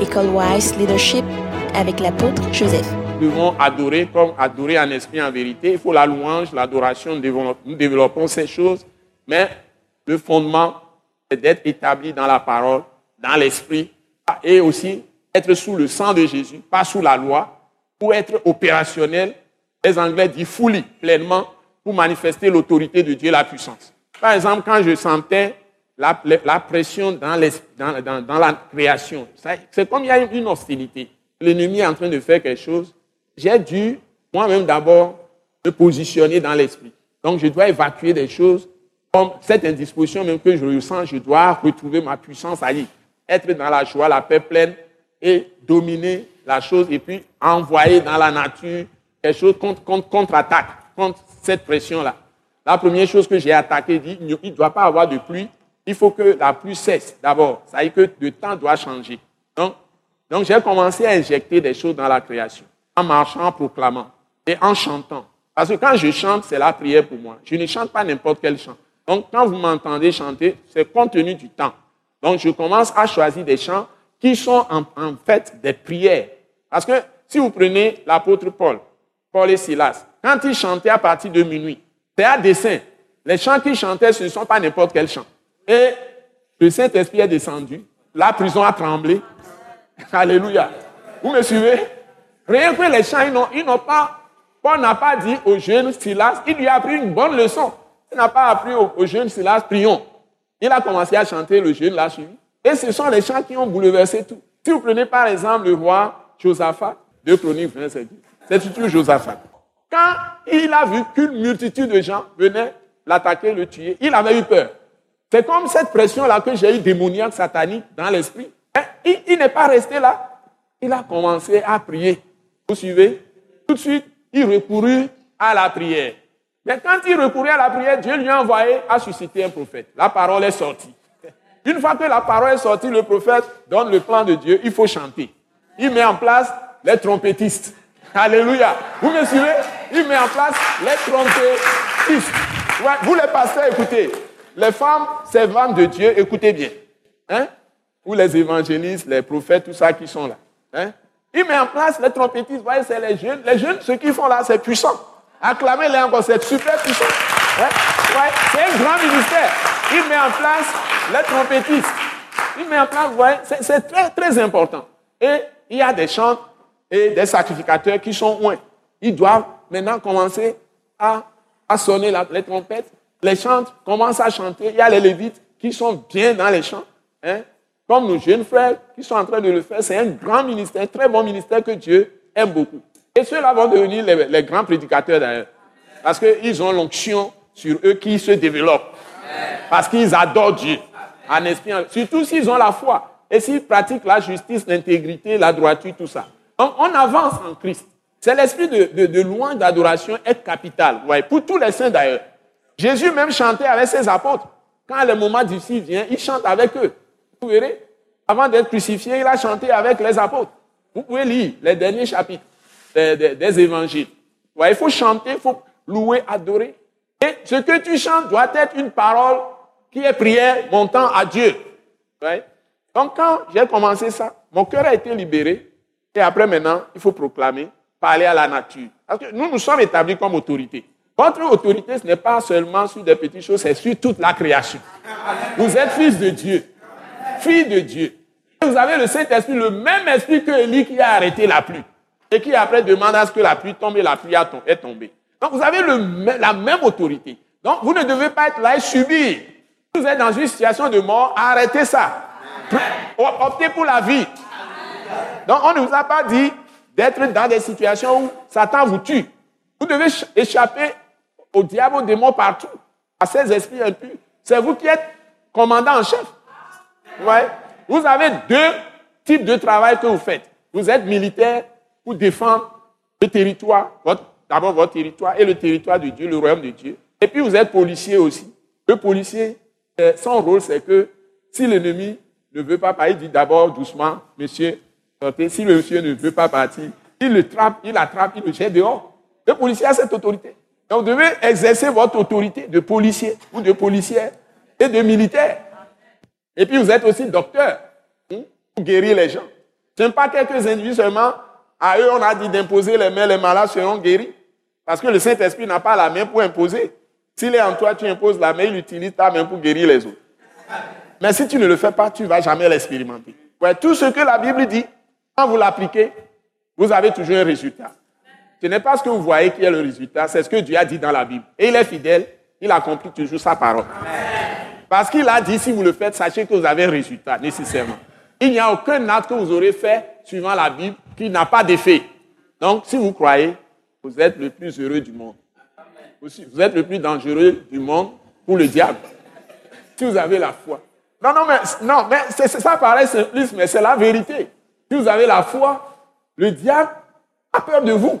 École Wise Leadership avec l'apôtre Joseph. Nous devons adorer comme adorer en esprit en vérité. Il faut la louange, l'adoration, nous développons ces choses. Mais le fondement, c'est d'être établi dans la parole, dans l'esprit, et aussi être sous le sang de Jésus, pas sous la loi, pour être opérationnel. Les Anglais disent fully, pleinement, pour manifester l'autorité de Dieu, la puissance. Par exemple, quand je sentais la, pression dans, la création, c'est comme il y a une hostilité. L'ennemi est en train de faire quelque chose. J'ai dû moi-même d'abord me positionner dans l'esprit. Donc je dois évacuer des choses comme cette indisposition même que je ressens, je dois retrouver ma puissance à y être dans la joie, la paix pleine et dominer la chose et puis envoyer dans la nature quelque chose contre, contre, contre-attaque, contre cette pression-là. La première chose que j'ai attaquée, dit, il ne doit pas avoir de pluie, il faut que la pluie cesse d'abord. Ça veut dire que le temps doit changer. Donc, j'ai commencé à injecter des choses dans la création, en marchant, en proclamant et en chantant. Parce que quand je chante, c'est la prière pour moi. Je ne chante pas n'importe quel chant. Donc quand vous m'entendez chanter, c'est compte tenu du temps. Donc je commence à choisir des chants qui sont en, fait des prières. Parce que si vous prenez l'apôtre Paul, Paul et Silas, quand ils chantaient à partir de minuit, c'est à dessein. Les chants qu'ils chantaient, ce ne sont pas n'importe quel chant. Et le Saint-Esprit est descendu, la prison a tremblé. Alléluia. Vous me suivez? Rien que les chants, ils n'ont pas, Paul n'a pas dit au jeune Silas, il lui a appris une bonne leçon. Il n'a pas appris au, jeune Silas, prions. Il a commencé à chanter, le jeune l'a suivi. Et ce sont les chants qui ont bouleversé tout. Si vous prenez par exemple le roi Josaphat, de Chroniques 27, c'est toujours Josaphat. Quand il a vu qu'une multitude de gens venaient l'attaquer, le tuer, il avait eu peur. C'est comme cette pression-là que j'ai eu démoniaque, satanique dans l'esprit. Il, il n'est pas resté là. Il a commencé à prier. Vous suivez? Tout de suite, il recourut à la prière. Mais quand il recourait à la prière, Dieu lui a envoyé à susciter un prophète. La parole est sortie. Une fois que la parole est sortie, le prophète donne le plan de Dieu. Il faut chanter. Il met en place les trompettistes. Alléluia. Vous me suivez? Il met en place les trompettistes. vous les pasteurs, écoutez. Les femmes servantes de Dieu, écoutez bien. Hein? Ou les évangélistes, les prophètes, tout ça qui sont là. Hein? Il met en place les trompettistes. Voyez, c'est les jeunes. Les jeunes, ce qu'ils font là, c'est puissant. Acclamez-les encore, c'est super puissant. c'est un grand ministère. Il met en place les trompettistes. Il met en place, vous voyez, c'est très, très important. Et il y a des chants et des sacrificateurs qui sont loin. Ils doivent maintenant commencer à sonner les trompettes. Les chantes commencent à chanter. Il y a les lévites qui sont bien dans les chants. Hein? Comme nos jeunes frères qui sont en train de le faire. C'est un grand ministère, un très bon ministère que Dieu aime beaucoup. Et ceux-là vont devenir les, grands prédicateurs d'ailleurs. Parce qu'ils ont l'onction sur eux qui se développe. Parce qu'ils adorent Dieu. En esprit, surtout s'ils ont la foi. Et s'ils pratiquent la justice, l'intégrité, la droiture, tout ça. Donc on avance en Christ. C'est l'esprit de, de, louange, d'adoration est capital. Ouais, pour tous les saints d'ailleurs. Jésus même chantait avec ses apôtres. Quand le moment difficile vient, il chante avec eux. Vous verrez, avant d'être crucifié, il a chanté avec les apôtres. Vous pouvez lire les derniers chapitres des, évangiles. il faut chanter, il faut louer, adorer. Et ce que tu chantes doit être une parole qui est prière montant à Dieu. Donc quand j'ai commencé ça, mon cœur a été libéré. Et après maintenant, il faut proclamer, parler à la nature. Parce que nous, nous sommes établis comme autorité. Votre autorité, ce n'est pas seulement sur des petites choses, c'est sur toute la création. Vous êtes fils de Dieu, fille de Dieu. Vous avez le Saint-Esprit, le même esprit que Élie qui a arrêté la pluie et qui après demande à ce que la pluie tombe et la pluie est tombée. Donc vous avez la même autorité. Donc vous ne devez pas être là et subir. Vous êtes dans une situation de mort, arrêtez ça. Optez pour la vie. Donc on ne vous a pas dit d'être dans des situations où Satan vous tue. Vous devez échapper au diable, aux démons partout, à ces esprits impurs. C'est vous qui êtes commandant en chef. Vous avez deux types de travail que vous faites. Vous êtes militaire pour défendre le territoire, d'abord votre territoire et le territoire de Dieu, le royaume de Dieu. Et puis vous êtes policier aussi. Le policier, euh, son rôle, c'est que si l'ennemi ne veut pas partir, il dit d'abord doucement, monsieur, sortez. Si le monsieur ne veut pas partir, il le trappe, il l'attrape, il le jette dehors. Le policier a cette autorité. Donc vous devez exercer votre autorité de policier ou de policière et de militaire. Et puis vous êtes aussi docteur hein, pour guérir les gens. Ce n'est pas quelques individus seulement. À eux, on a dit d'imposer les mains, les malades seront guéris. Parce que le Saint-Esprit n'a pas la main pour imposer. S'il est en toi, tu imposes la main, il utilise ta main pour guérir les autres. Mais si tu ne le fais pas, tu ne vas jamais l'expérimenter. tout ce que la Bible dit, quand vous l'appliquez, vous avez toujours un résultat. Ce n'est pas ce que vous voyez qui est le résultat, c'est ce que Dieu a dit dans la Bible. Et il est fidèle, il accomplit toujours sa parole. Parce qu'il a dit, si vous le faites, sachez que vous avez un résultat, nécessairement. Il n'y a aucun acte que vous aurez fait, suivant la Bible, qui n'a pas d'effet. Donc, si vous croyez, vous êtes le plus heureux du monde. Vous êtes le plus dangereux du monde pour le diable. Si vous avez la foi. Non, non, mais, non, mais ça paraît simpliste, mais c'est la vérité. Si vous avez la foi, le diable a peur de vous.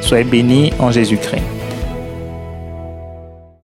Soyez bénis en Jésus-Christ.